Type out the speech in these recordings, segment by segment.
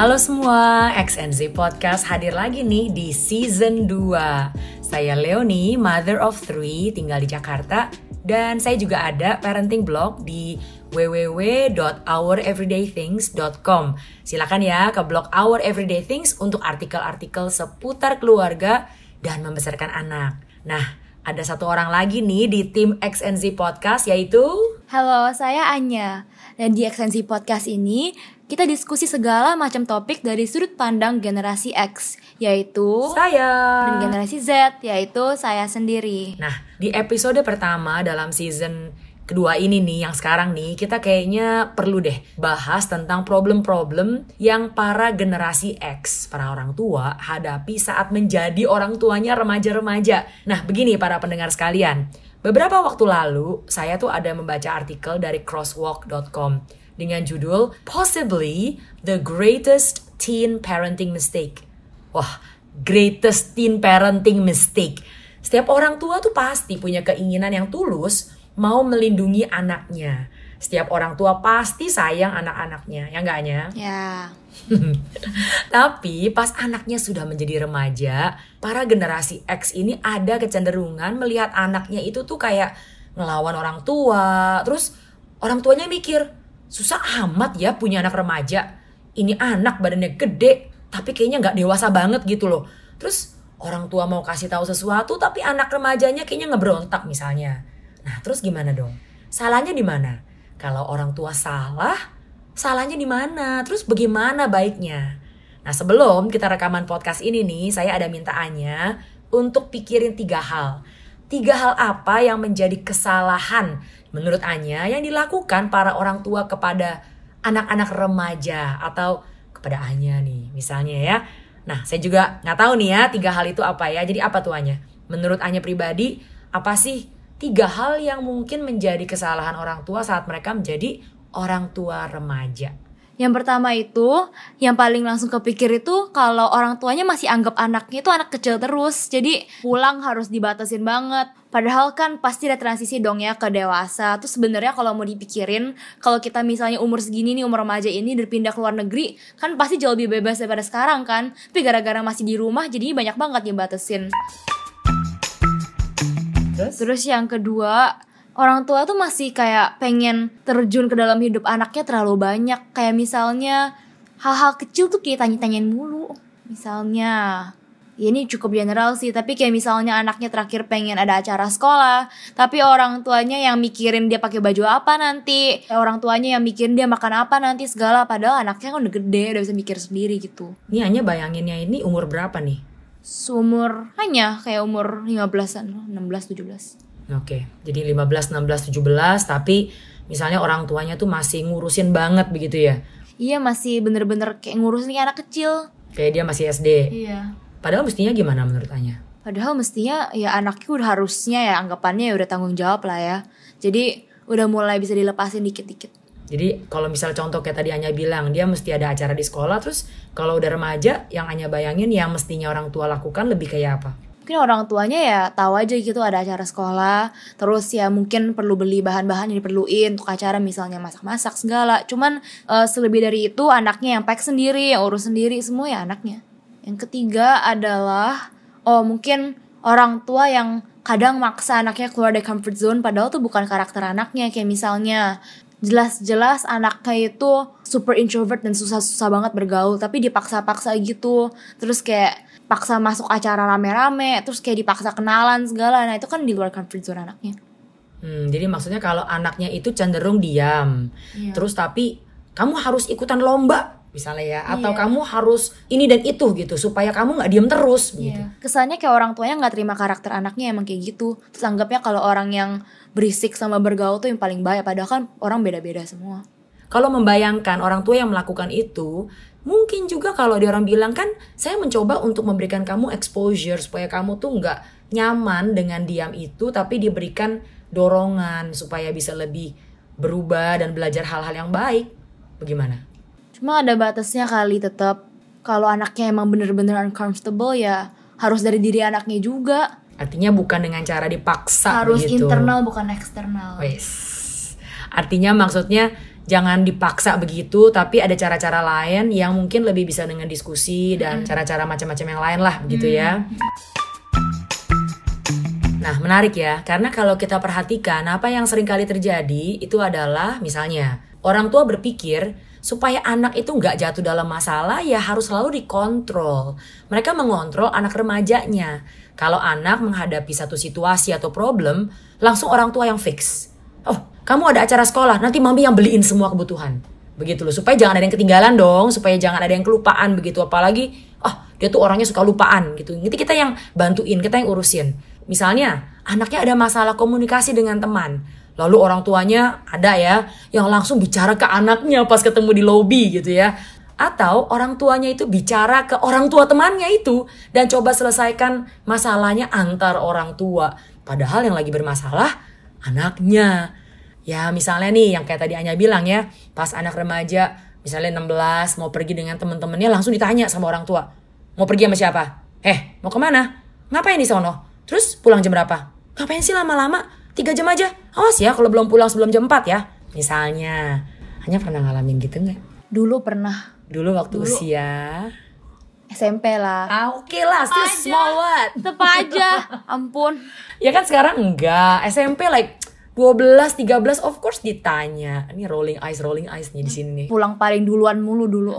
Halo semua, XNZ Podcast hadir lagi nih di season 2 Saya Leonie, mother of three, tinggal di Jakarta. Dan saya juga ada parenting blog di www.oureverydaythings.com Silakan ya ke blog Our Everyday Things untuk artikel-artikel seputar keluarga dan membesarkan anak. Nah, ada satu orang lagi nih di tim XNZ Podcast yaitu Halo, saya Anya. Dan di Extensi Podcast ini, kita diskusi segala macam topik dari sudut pandang generasi X, yaitu saya. dan generasi Z, yaitu saya sendiri. Nah, di episode pertama dalam season kedua ini nih yang sekarang nih kita kayaknya perlu deh bahas tentang problem-problem yang para generasi X, para orang tua hadapi saat menjadi orang tuanya remaja-remaja. Nah, begini para pendengar sekalian. Beberapa waktu lalu, saya tuh ada membaca artikel dari crosswalk.com dengan judul Possibly the Greatest Teen Parenting Mistake. Wah, greatest teen parenting mistake. Setiap orang tua tuh pasti punya keinginan yang tulus mau melindungi anaknya. Setiap orang tua pasti sayang anak-anaknya, ya enggaknya? Ya, Tapi pas anaknya sudah menjadi remaja, para generasi X ini ada kecenderungan melihat anaknya itu tuh kayak ngelawan orang tua. Terus orang tuanya mikir, susah amat ya punya anak remaja. Ini anak badannya gede, tapi kayaknya nggak dewasa banget gitu loh. Terus orang tua mau kasih tahu sesuatu, tapi anak remajanya kayaknya ngeberontak misalnya. Nah terus gimana dong? Salahnya di mana? Kalau orang tua salah, salahnya di mana? Terus bagaimana baiknya? Nah sebelum kita rekaman podcast ini nih, saya ada minta Anya untuk pikirin tiga hal. Tiga hal apa yang menjadi kesalahan menurut Anya yang dilakukan para orang tua kepada anak-anak remaja atau kepada Anya nih misalnya ya. Nah saya juga nggak tahu nih ya tiga hal itu apa ya. Jadi apa tuh Anya? Menurut Anya pribadi apa sih tiga hal yang mungkin menjadi kesalahan orang tua saat mereka menjadi orang tua remaja? yang pertama itu, yang paling langsung kepikir itu kalau orang tuanya masih anggap anaknya itu anak kecil terus, jadi pulang harus dibatasin banget. Padahal kan pasti ada transisi dong ya ke dewasa. Terus sebenarnya kalau mau dipikirin, kalau kita misalnya umur segini nih umur remaja ini berpindah ke luar negeri, kan pasti jauh lebih bebas daripada sekarang kan. Tapi gara-gara masih di rumah, jadinya banyak banget dibatasin. Terus? Terus yang kedua, orang tua tuh masih kayak pengen terjun ke dalam hidup anaknya terlalu banyak. Kayak misalnya hal-hal kecil tuh kayak tanya-tanyain mulu. Misalnya, ya ini cukup general sih, tapi kayak misalnya anaknya terakhir pengen ada acara sekolah, tapi orang tuanya yang mikirin dia pakai baju apa nanti, orang tuanya yang mikirin dia makan apa nanti segala, padahal anaknya kan udah gede, udah bisa mikir sendiri gitu. Ini hanya bayanginnya ini umur berapa nih? Seumur hanya kayak umur 15-an, 16, 17. Oke, jadi 15, 16, 17 tapi misalnya orang tuanya tuh masih ngurusin banget begitu ya. Iya masih bener-bener kayak ngurusin kayak anak kecil. Kayak dia masih SD. Iya. Padahal mestinya gimana menurut Anya? Padahal mestinya ya anaknya udah harusnya ya anggapannya ya udah tanggung jawab lah ya. Jadi udah mulai bisa dilepasin dikit-dikit. Jadi kalau misal contoh kayak tadi Anya bilang dia mesti ada acara di sekolah terus kalau udah remaja yang Anya bayangin yang mestinya orang tua lakukan lebih kayak apa? Mungkin orang tuanya ya tahu aja gitu ada acara sekolah, terus ya mungkin perlu beli bahan-bahan yang diperluin untuk acara misalnya masak-masak segala. Cuman eh, selebih dari itu anaknya yang pack sendiri, yang urus sendiri semua ya anaknya. Yang ketiga adalah oh mungkin orang tua yang kadang maksa anaknya keluar dari comfort zone padahal tuh bukan karakter anaknya kayak misalnya jelas-jelas anaknya itu super introvert dan susah-susah banget bergaul tapi dipaksa-paksa gitu. Terus kayak paksa masuk acara rame-rame terus kayak dipaksa kenalan segala. Nah itu kan di luar comfort zone anaknya. Hmm, jadi maksudnya kalau anaknya itu cenderung diam, Iya. terus tapi kamu harus ikutan lomba misalnya ya, atau Iya. kamu harus ini dan itu gitu supaya kamu nggak diam terus gitu. Iya. kesannya kayak orang tuanya nggak terima karakter anaknya emang kayak gitu terus anggapnya kalau orang yang berisik sama bergaul tuh yang paling bahaya padahal kan orang beda-beda semua Kalau membayangkan orang tua yang melakukan itu, mungkin juga kalau dia orang bilang kan, saya mencoba untuk memberikan kamu exposure supaya kamu tuh nggak nyaman dengan diam itu, tapi diberikan dorongan supaya bisa lebih berubah dan belajar hal-hal yang baik. Bagaimana? Cuma ada batasnya kali tetap kalau anaknya emang bener-bener uncomfortable ya harus dari diri anaknya juga. Artinya bukan dengan cara dipaksa harus begitu. internal bukan eksternal. Wes. Artinya maksudnya jangan dipaksa begitu tapi ada cara-cara lain yang mungkin lebih bisa dengan diskusi dan cara-cara macam-macam yang lain lah begitu ya. Nah, menarik ya, karena kalau kita perhatikan apa yang sering kali terjadi itu adalah misalnya orang tua berpikir supaya anak itu nggak jatuh dalam masalah ya harus selalu dikontrol. Mereka mengontrol anak remajanya. Kalau anak menghadapi satu situasi atau problem, langsung orang tua yang fix. Oh, kamu ada acara sekolah, nanti mami yang beliin semua kebutuhan. Begitu loh, supaya jangan ada yang ketinggalan dong, supaya jangan ada yang kelupaan begitu. Apalagi, ah dia tuh orangnya suka lupaan gitu. Nanti kita yang bantuin, kita yang urusin. Misalnya, anaknya ada masalah komunikasi dengan teman. Lalu orang tuanya ada ya yang langsung bicara ke anaknya pas ketemu di lobi gitu ya. Atau orang tuanya itu bicara ke orang tua temannya itu dan coba selesaikan masalahnya antar orang tua. Padahal yang lagi bermasalah anaknya. Ya misalnya nih yang kayak tadi Anya bilang ya, pas anak remaja misalnya 16 mau pergi dengan temen-temennya langsung ditanya sama orang tua. Mau pergi sama siapa? Eh, mau ke mana? Ngapain di sono? Terus pulang jam berapa? Ngapain sih lama-lama? Tiga jam aja. Awas ya kalau belum pulang sebelum jam 4 ya. Misalnya. Hanya pernah ngalamin gitu nggak? Dulu pernah Dulu waktu Dulu. usia. SMP lah. Ah, oke lah, still Aja. small what? Tetep aja, ampun. Ya kan sekarang enggak. SMP like 12, 13 of course ditanya. Ini rolling eyes, rolling eyes nih di sini nih. Pulang paling duluan mulu dulu.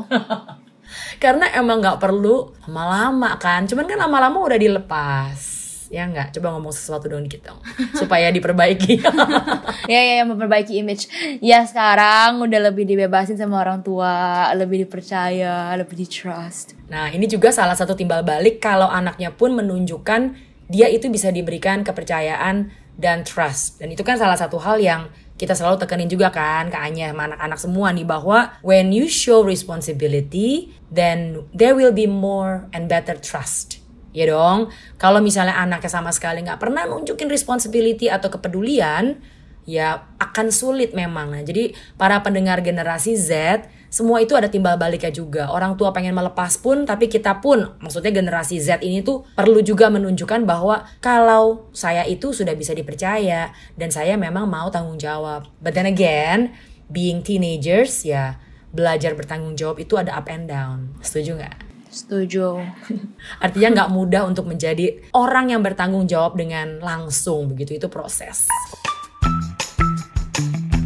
Karena emang nggak perlu lama-lama kan. Cuman kan lama-lama udah dilepas. Ya nggak? Coba ngomong sesuatu dong dikit dong. Supaya diperbaiki. ya ya ya, memperbaiki image. Ya sekarang udah lebih dibebasin sama orang tua, lebih dipercaya, lebih di trust. Nah, ini juga salah satu timbal balik kalau anaknya pun menunjukkan dia itu bisa diberikan kepercayaan dan trust. Dan itu kan salah satu hal yang kita selalu tekenin juga kan ke Anya sama anak-anak semua nih bahwa when you show responsibility, then there will be more and better trust. Ya dong, kalau misalnya anaknya sama sekali nggak pernah nunjukin responsibility atau kepedulian, ya akan sulit memang. Nah, jadi para pendengar generasi Z, semua itu ada timbal baliknya juga. Orang tua pengen melepas pun, tapi kita pun, maksudnya generasi Z ini tuh perlu juga menunjukkan bahwa kalau saya itu sudah bisa dipercaya dan saya memang mau tanggung jawab. But then again, being teenagers ya belajar bertanggung jawab itu ada up and down. Setuju nggak? Setuju. Artinya nggak mudah untuk menjadi orang yang bertanggung jawab dengan langsung begitu itu proses.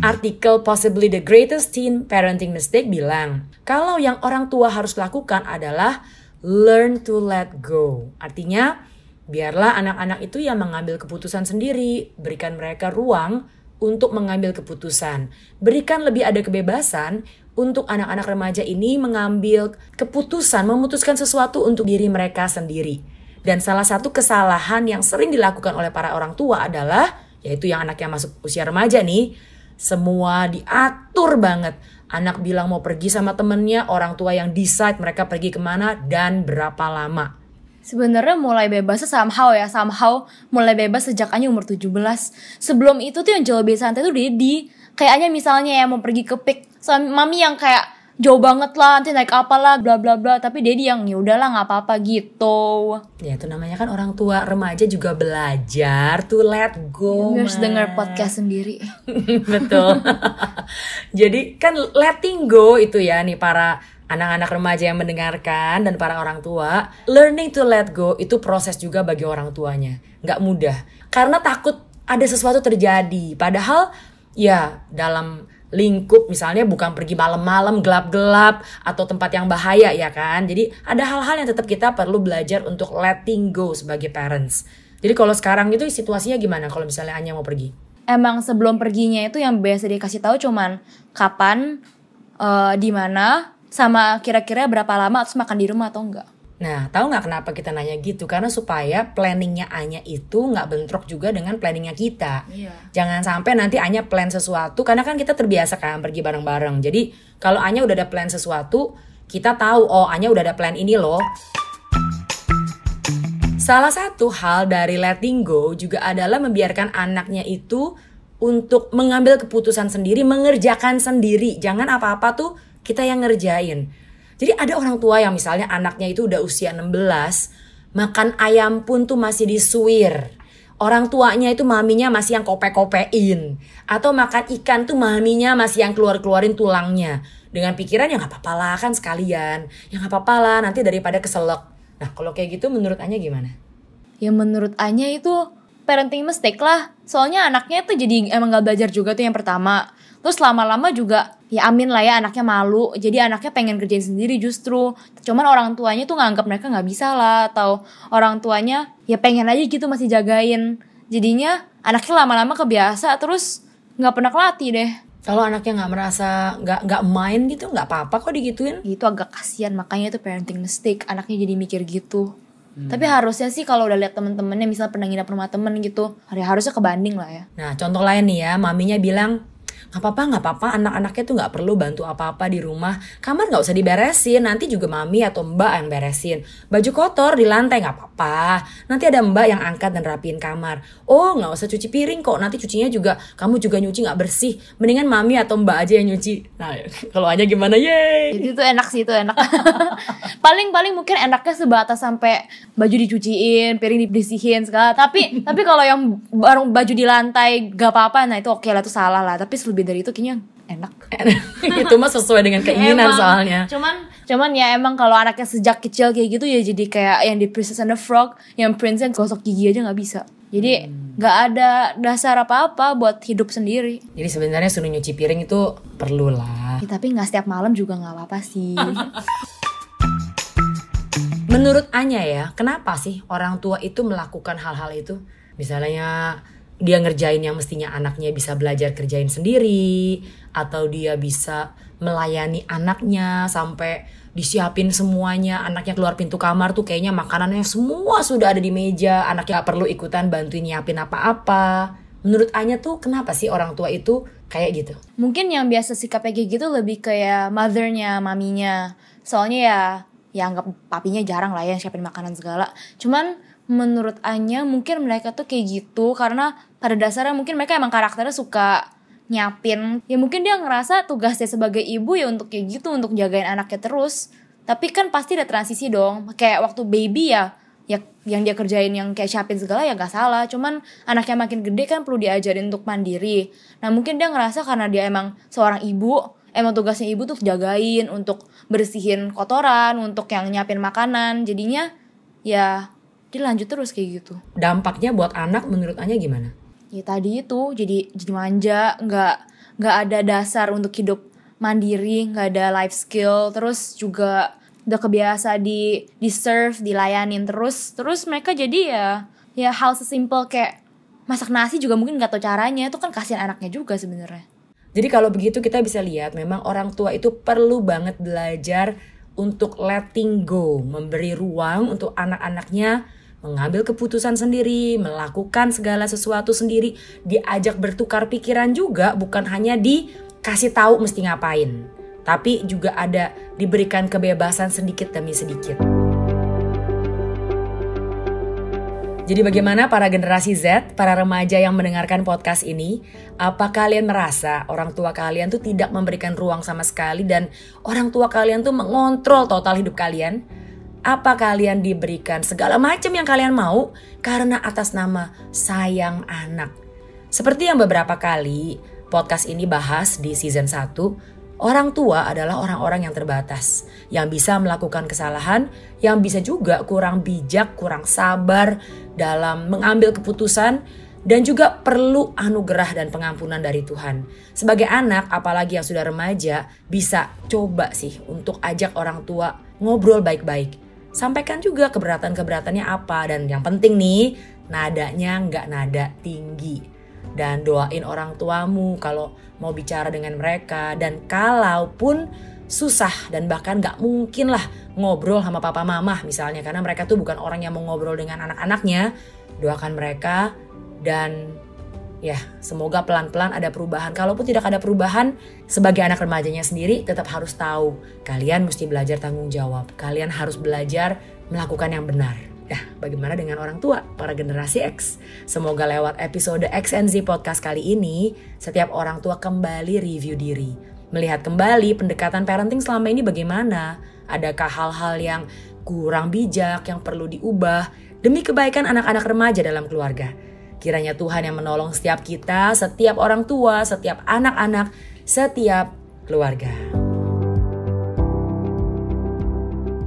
Artikel Possibly the Greatest Teen Parenting Mistake bilang, kalau yang orang tua harus lakukan adalah learn to let go. Artinya, biarlah anak-anak itu yang mengambil keputusan sendiri, berikan mereka ruang untuk mengambil keputusan. Berikan lebih ada kebebasan untuk anak-anak remaja ini mengambil keputusan, memutuskan sesuatu untuk diri mereka sendiri. Dan salah satu kesalahan yang sering dilakukan oleh para orang tua adalah, yaitu yang anak yang masuk usia remaja nih, semua diatur banget. Anak bilang mau pergi sama temennya, orang tua yang decide mereka pergi ke mana dan berapa lama. Sebenarnya mulai bebasnya somehow ya, somehow mulai bebas sejak Anya umur 17. Sebelum itu tuh yang jauh lebih santai tuh Dedi. Kayaknya misalnya ya mau pergi ke pik, sama mami yang kayak jauh banget lah, nanti naik apa lah, bla bla bla. Tapi Dedi yang ya udahlah nggak apa-apa gitu. Ya itu namanya kan orang tua remaja juga belajar to let go. Harus Mas. denger podcast sendiri. Betul. Jadi kan letting go itu ya nih para anak-anak remaja yang mendengarkan dan para orang tua, learning to let go itu proses juga bagi orang tuanya. Nggak mudah. Karena takut ada sesuatu terjadi. Padahal ya dalam lingkup misalnya bukan pergi malam-malam gelap-gelap atau tempat yang bahaya ya kan. Jadi ada hal-hal yang tetap kita perlu belajar untuk letting go sebagai parents. Jadi kalau sekarang itu situasinya gimana kalau misalnya Anya mau pergi? Emang sebelum perginya itu yang biasa dikasih tahu cuman kapan, eh, di mana, sama kira-kira berapa lama terus makan di rumah atau enggak. Nah, tahu nggak kenapa kita nanya gitu? Karena supaya planningnya Anya itu nggak bentrok juga dengan planningnya kita. Iya. Jangan sampai nanti Anya plan sesuatu, karena kan kita terbiasa kan pergi bareng-bareng. Jadi kalau Anya udah ada plan sesuatu, kita tahu oh Anya udah ada plan ini loh. Salah satu hal dari letting go juga adalah membiarkan anaknya itu untuk mengambil keputusan sendiri, mengerjakan sendiri. Jangan apa-apa tuh kita yang ngerjain. Jadi ada orang tua yang misalnya anaknya itu udah usia 16, makan ayam pun tuh masih disuir. orang tuanya itu maminya masih yang kope-kopein atau makan ikan tuh maminya masih yang keluar-keluarin tulangnya. Dengan pikiran yang nggak apa-apa lah kan sekalian. Yang nggak apa-apa lah nanti daripada keselak. Nah kalau kayak gitu menurut Anya gimana? Ya menurut Anya itu parenting mistake lah. Soalnya anaknya tuh jadi emang gak belajar juga tuh yang pertama. Terus lama-lama juga ya amin lah ya anaknya malu. Jadi anaknya pengen kerjain sendiri justru. Cuman orang tuanya tuh nganggap mereka nggak bisa lah. Atau orang tuanya ya pengen aja gitu masih jagain. Jadinya anaknya lama-lama kebiasa terus nggak pernah kelatih deh. Kalau anaknya nggak merasa nggak nggak main gitu nggak apa-apa kok digituin. Itu agak kasihan makanya itu parenting mistake. Anaknya jadi mikir gitu. Hmm. Tapi harusnya sih kalau udah lihat temen-temennya misalnya pernah nginap rumah temen gitu, harusnya kebanding lah ya. Nah contoh lain nih ya, maminya bilang nggak apa-apa nggak apa-apa. Anak-anaknya tuh nggak perlu bantu apa-apa di rumah. Kamar nggak usah diberesin. Nanti juga mami atau mbak yang beresin. Baju kotor di lantai nggak apa-apa. Nanti ada mbak yang angkat dan rapiin kamar. Oh nggak usah cuci piring kok. Nanti cucinya juga kamu juga nyuci nggak bersih. Mendingan mami atau mbak aja yang nyuci. Nah kalau aja gimana? Jadi itu enak sih itu enak. Paling paling mungkin enaknya sebatas sampai baju dicuciin piring dibersihin segala. Tapi tapi kalau yang baru baju di lantai gak apa-apa. Nah itu oke okay lah itu salah lah. Tapi lebih dari itu kayaknya enak. Itu mah sesuai dengan keinginan emang, soalnya. Cuman cuman ya emang kalau anaknya sejak kecil kayak gitu ya jadi kayak yang di Princess and the Frog yang princess gosok gigi aja nggak bisa. Jadi hmm. nggak hmm. ada dasar apa-apa buat hidup sendiri. Jadi sebenarnya suruh nyuci piring itu perlu lah ya, tapi nggak setiap malam juga nggak apa-apa sih. Menurut Anya ya kenapa sih orang tua itu melakukan hal-hal itu? Misalnya dia ngerjain yang mestinya anaknya bisa belajar kerjain sendiri atau dia bisa melayani anaknya sampai disiapin semuanya anaknya keluar pintu kamar tuh kayaknya makanannya semua sudah ada di meja anaknya gak perlu ikutan bantuin nyiapin apa-apa. Menurut Anya tuh kenapa sih orang tua itu kayak gitu? Mungkin yang biasa sikapnya kayak gitu lebih kayak mothernya maminya. Soalnya ya ya anggap papinya jarang lah ya siapin makanan segala. Cuman menurut Anya mungkin mereka tuh kayak gitu. Karena pada dasarnya mungkin mereka emang karakternya suka nyapin ya mungkin dia ngerasa tugasnya sebagai ibu ya untuk kayak gitu untuk jagain anaknya terus. Tapi kan pasti ada transisi dong. Kayak waktu baby ya ya yang dia kerjain yang kayak siapin segala ya gak salah. Cuman anaknya makin gede kan perlu diajarin untuk mandiri. Nah mungkin dia ngerasa karena dia emang seorang ibu emang tugasnya ibu tuh jagain untuk bersihin kotoran untuk yang nyiapin makanan. Jadinya ya dia lanjut terus kayak gitu. Dampaknya buat anak menurut Anya gimana? Ya tadi itu jadi jadi manja nggak nggak ada dasar untuk hidup mandiri nggak ada life skill terus juga udah kebiasa di di serve dilayanin terus terus mereka jadi ya ya hal sesimpel kayak masak nasi juga mungkin nggak tahu caranya itu kan kasihan anaknya juga sebenarnya. Jadi kalau begitu kita bisa lihat memang orang tua itu perlu banget belajar untuk letting go memberi ruang untuk anak-anaknya mengambil keputusan sendiri, melakukan segala sesuatu sendiri, diajak bertukar pikiran juga bukan hanya dikasih tahu mesti ngapain, tapi juga ada diberikan kebebasan sedikit demi sedikit. Jadi bagaimana para generasi Z, para remaja yang mendengarkan podcast ini? Apa kalian merasa orang tua kalian tuh tidak memberikan ruang sama sekali dan orang tua kalian tuh mengontrol total hidup kalian? Apa kalian diberikan segala macam yang kalian mau karena atas nama sayang anak. Seperti yang beberapa kali podcast ini bahas di season 1, orang tua adalah orang-orang yang terbatas, yang bisa melakukan kesalahan, yang bisa juga kurang bijak, kurang sabar dalam mengambil keputusan dan juga perlu anugerah dan pengampunan dari Tuhan. Sebagai anak, apalagi yang sudah remaja, bisa coba sih untuk ajak orang tua ngobrol baik-baik sampaikan juga keberatan-keberatannya apa dan yang penting nih nadanya nggak nada tinggi. Dan doain orang tuamu kalau mau bicara dengan mereka dan kalaupun susah dan bahkan nggak mungkin lah ngobrol sama papa mama misalnya karena mereka tuh bukan orang yang mau ngobrol dengan anak-anaknya doakan mereka dan ya semoga pelan-pelan ada perubahan. Kalaupun tidak ada perubahan, sebagai anak remajanya sendiri tetap harus tahu kalian mesti belajar tanggung jawab. Kalian harus belajar melakukan yang benar. Nah, bagaimana dengan orang tua, para generasi X? Semoga lewat episode X and Z podcast kali ini, setiap orang tua kembali review diri. Melihat kembali pendekatan parenting selama ini bagaimana? Adakah hal-hal yang kurang bijak yang perlu diubah demi kebaikan anak-anak remaja dalam keluarga? Kiranya Tuhan yang menolong setiap kita, setiap orang tua, setiap anak-anak, setiap keluarga.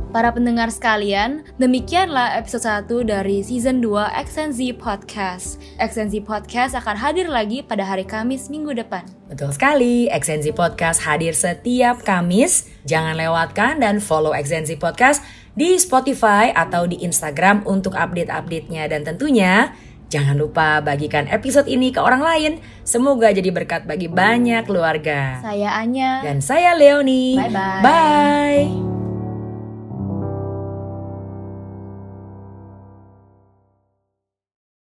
Para pendengar sekalian, demikianlah episode 1 dari season 2 Extensi Podcast. Extensi Podcast akan hadir lagi pada hari Kamis minggu depan. Betul sekali, Extensi Podcast hadir setiap Kamis. Jangan lewatkan dan follow Extensi Podcast di Spotify atau di Instagram untuk update-update-nya. Dan tentunya jangan lupa bagikan episode ini ke orang lain. Semoga jadi berkat bagi banyak keluarga. Saya Anya. Dan saya Leonie. Bye-bye. Bye.